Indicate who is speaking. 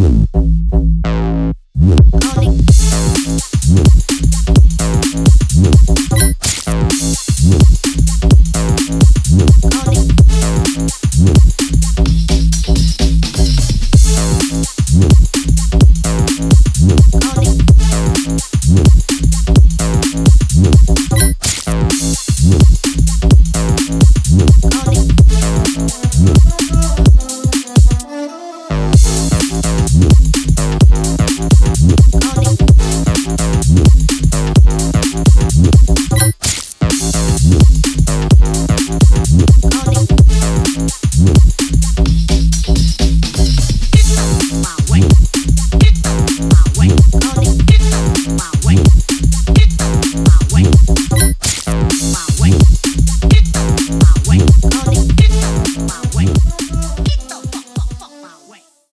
Speaker 1: Mm-hmm.